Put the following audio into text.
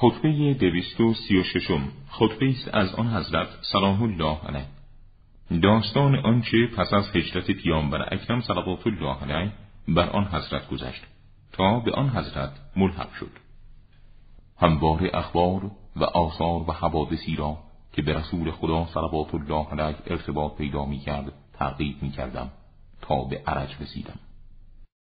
خطبه دویست و سی و ششم. خطبه است از آن حضرت سلام الله علیه. داستان آنچه پس از هجرت پیامبر اکرم صلوات الله علیه بر آن حضرت گذشت تا به آن حضرت ملحق شد. هموار اخبار و آثار و حوادثی را که به رسول خدا صلوات الله علیه ارتباط پیدا می کرد تعقیب می کردم تا به عرج رسیدم.